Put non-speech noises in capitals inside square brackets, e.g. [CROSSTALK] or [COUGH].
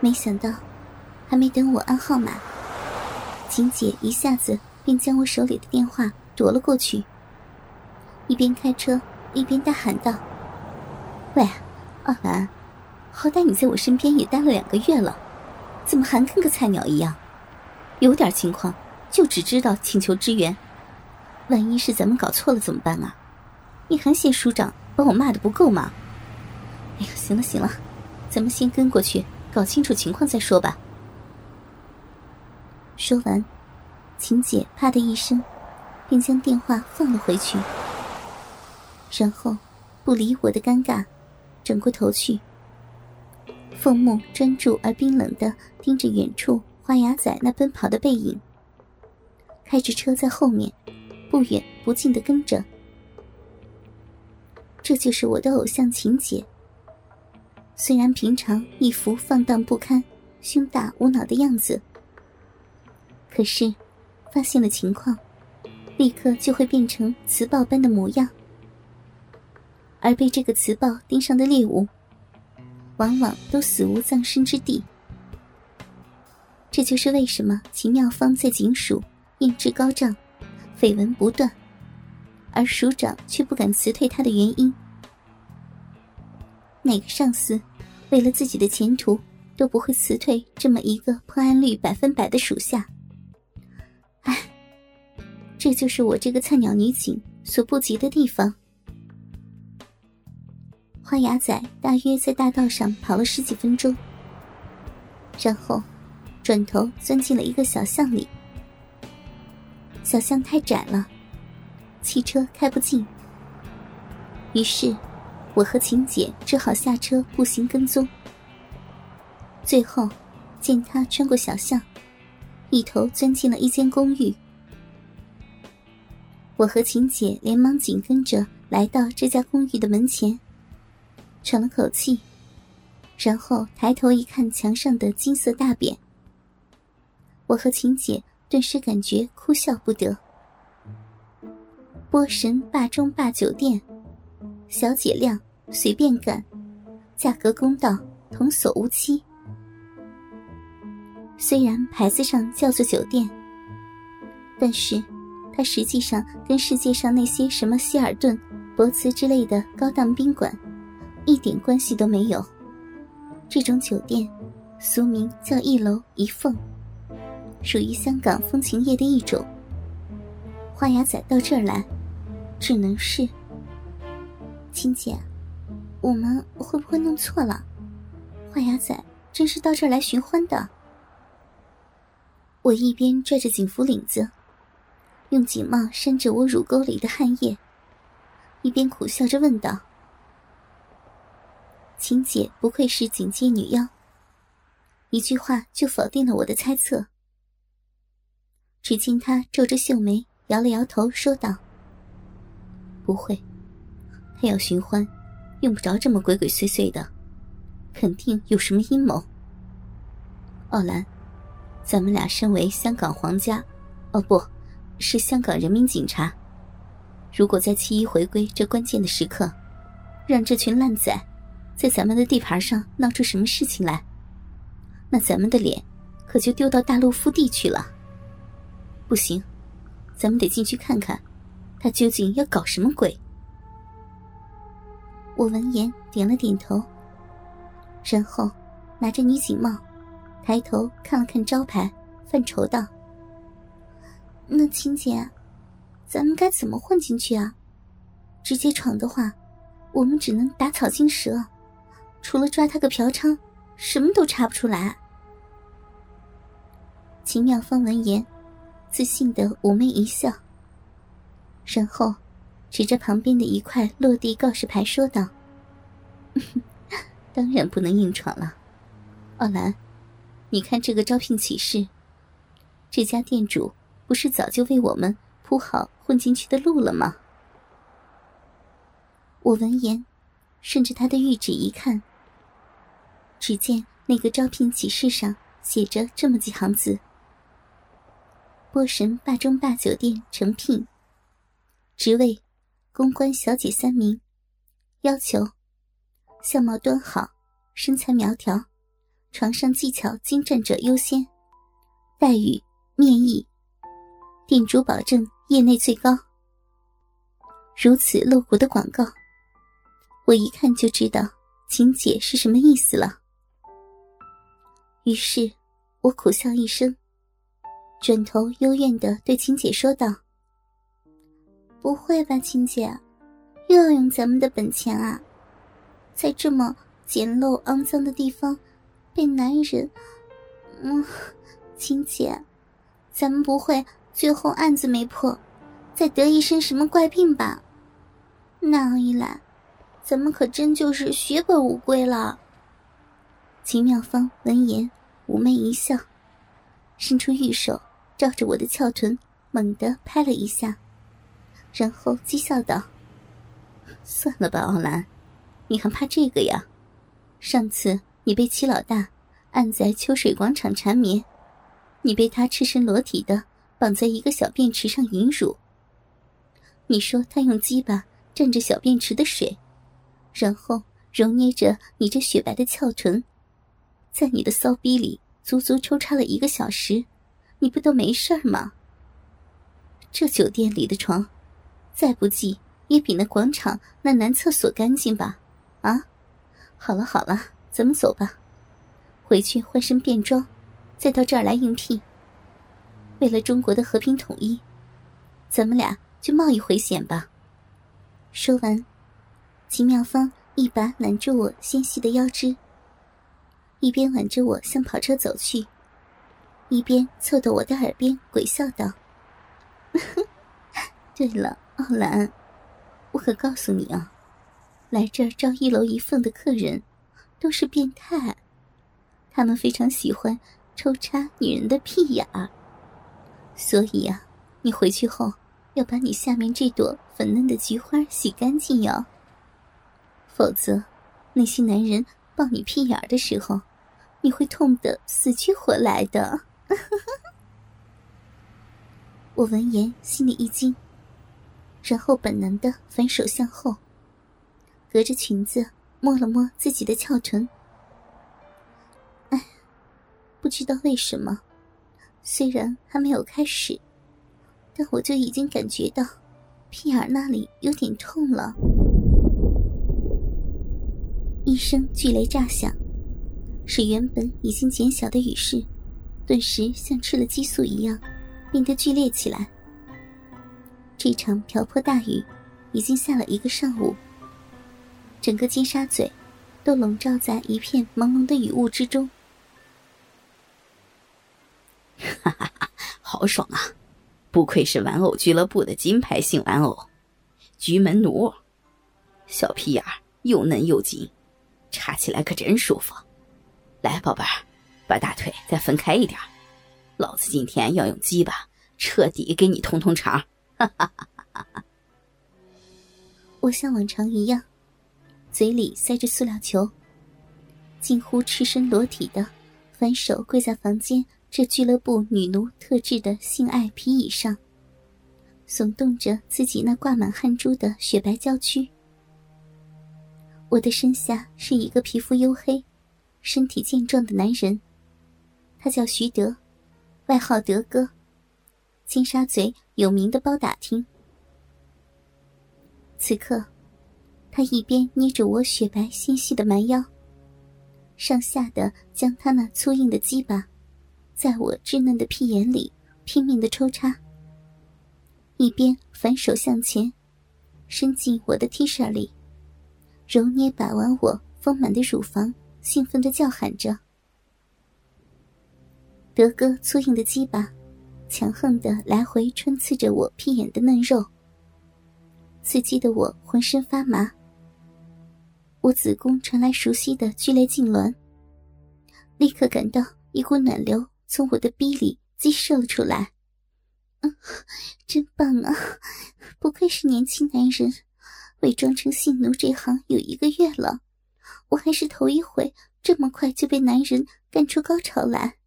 没想到，还没等我按号码，秦姐一下子便将我手里的电话夺了过去，一边开车一边大喊道：“喂，阿兰，好歹你在我身边也待了两个月了，怎么还跟个菜鸟一样？有点情况就只知道请求支援，万一是咱们搞错了怎么办啊？你还嫌署长把我骂的不够吗？哎呀，行了行了，咱们先跟过去。”搞清楚情况再说吧。说完，秦姐啪的一声，便将电话放了回去，然后不理我的尴尬，转过头去，凤目专注而冰冷的盯着远处花牙仔那奔跑的背影，开着车在后面，不远不近的跟着。这就是我的偶像秦姐。虽然平常一副放荡不堪、胸大无脑的样子，可是发现了情况，立刻就会变成磁暴般的模样。而被这个磁暴盯上的猎物，往往都死无葬身之地。这就是为什么秦妙芳在警署印质高涨、绯闻不断，而署长却不敢辞退他的原因。哪个上司为了自己的前途都不会辞退这么一个破案率百分百的属下？唉，这就是我这个菜鸟女警所不及的地方。花牙仔大约在大道上跑了十几分钟，然后转头钻进了一个小巷里。小巷太窄了，汽车开不进，于是。我和秦姐只好下车步行跟踪。最后，见他穿过小巷，一头钻进了一间公寓。我和秦姐连忙紧跟着来到这家公寓的门前，喘了口气，然后抬头一看墙上的金色大匾，我和秦姐顿时感觉哭笑不得。波神霸中霸酒店，小姐亮。随便干，价格公道，童叟无欺。虽然牌子上叫做酒店，但是它实际上跟世界上那些什么希尔顿、博茨之类的高档宾馆一点关系都没有。这种酒店，俗名叫一楼一凤，属于香港风情业的一种。花牙仔到这儿来，只能是亲姐。我们会不会弄错了？花牙仔真是到这儿来寻欢的。我一边拽着警服领子，用警帽扇着我乳沟里的汗液，一边苦笑着问道：“秦姐不愧是警界女妖，一句话就否定了我的猜测。”只见她皱着秀眉，摇了摇头，说道：“不会，他要寻欢。”用不着这么鬼鬼祟祟的，肯定有什么阴谋。奥兰，咱们俩身为香港皇家，哦，不是香港人民警察，如果在七一回归这关键的时刻，让这群烂仔在咱们的地盘上闹出什么事情来，那咱们的脸可就丢到大陆腹地去了。不行，咱们得进去看看，他究竟要搞什么鬼。我闻言点了点头，然后拿着女警帽，抬头看了看招牌，犯愁道：“那秦姐，咱们该怎么混进去啊？直接闯的话，我们只能打草惊蛇，除了抓他个嫖娼，什么都查不出来。”秦妙芳闻言，自信的妩媚一笑，然后。指着旁边的一块落地告示牌说道：“ [LAUGHS] 当然不能硬闯了，奥兰，你看这个招聘启事，这家店主不是早就为我们铺好混进去的路了吗？”我闻言，顺着他的谕旨一看，只见那个招聘启事上写着这么几行字：“波神霸中霸酒店诚聘，职位。”公关小姐三名，要求：相貌端好，身材苗条，床上技巧精湛者优先，待遇面议，店主保证业内最高。如此露骨的广告，我一看就知道秦姐是什么意思了。于是，我苦笑一声，转头幽怨的对秦姐说道：“不会吧，秦姐，又要用咱们的本钱啊？在这么简陋肮脏的地方，被男人……嗯，秦姐，咱们不会最后案子没破，再得一身什么怪病吧？”那样一来，咱们可真就是血本无归了。秦妙芳闻言，妩媚一笑，伸出玉手，照着我的翘臀猛地拍了一下，然后讥笑道：“算了吧，奥兰，你还怕这个呀？上次你被齐老大按在秋水广场缠绵，你被他赤身裸体的绑在一个小便池上淫辱。你说他用鸡巴。”蘸着小便池的水，然后揉捏着你这雪白的翘臀，在你的骚逼里足足抽插了一个小时，你不都没事吗？这酒店里的床，再不济也比那广场那男厕所干净吧？啊，好了好了，咱们走吧，回去换身便装，再到这儿来应聘。为了中国的和平统一，咱们俩就冒一回险吧。说完，秦妙芳一把揽住我纤细的腰肢，一边挽着我向跑车走去，一边凑到我的耳边鬼笑道：“ [LAUGHS] 对了，奥兰，我可告诉你啊，来这儿招一楼一凤的客人都是变态，他们非常喜欢抽插女人的屁眼儿，所以啊，你回去后。”要把你下面这朵粉嫩的菊花洗干净哟，否则那些男人抱你屁眼儿的时候，你会痛得死去活来的。[LAUGHS] 我闻言心里一惊，然后本能的反手向后，隔着裙子摸了摸自己的翘臀。哎，不知道为什么，虽然还没有开始。但我就已经感觉到，屁眼那里有点痛了。一声巨雷炸响，使原本已经减小的雨势，顿时像吃了激素一样，变得剧烈起来。这场瓢泼大雨，已经下了一个上午。整个金沙嘴，都笼罩在一片朦胧的雨雾之中。哈哈哈，好爽啊！不愧是玩偶俱乐部的金牌性玩偶，菊门奴，小屁眼又嫩又紧，插起来可真舒服。来，宝贝儿，把大腿再分开一点，老子今天要用鸡巴彻底给你通通肠。哈哈哈哈哈！我像往常一样，嘴里塞着塑料球，近乎赤身裸体的，反手跪在房间。这俱乐部女奴特制的性爱皮椅上，耸动着自己那挂满汗珠的雪白娇躯。我的身下是一个皮肤黝黑、身体健壮的男人，他叫徐德，外号德哥，金沙嘴有名的包打听。此刻，他一边捏着我雪白纤细的蛮腰，上下的将他那粗硬的鸡巴。在我稚嫩的屁眼里拼命的抽插，一边反手向前，伸进我的 T 恤里，揉捏把玩我丰满的乳房，兴奋的叫喊着。德哥粗硬的鸡巴，强横的来回穿刺着我屁眼的嫩肉，刺激的我浑身发麻。我子宫传来熟悉的剧烈痉挛，立刻感到一股暖流。从我的逼里激射了出来，嗯，真棒啊！不愧是年轻男人，伪装成性奴这行有一个月了，我还是头一回这么快就被男人干出高潮来。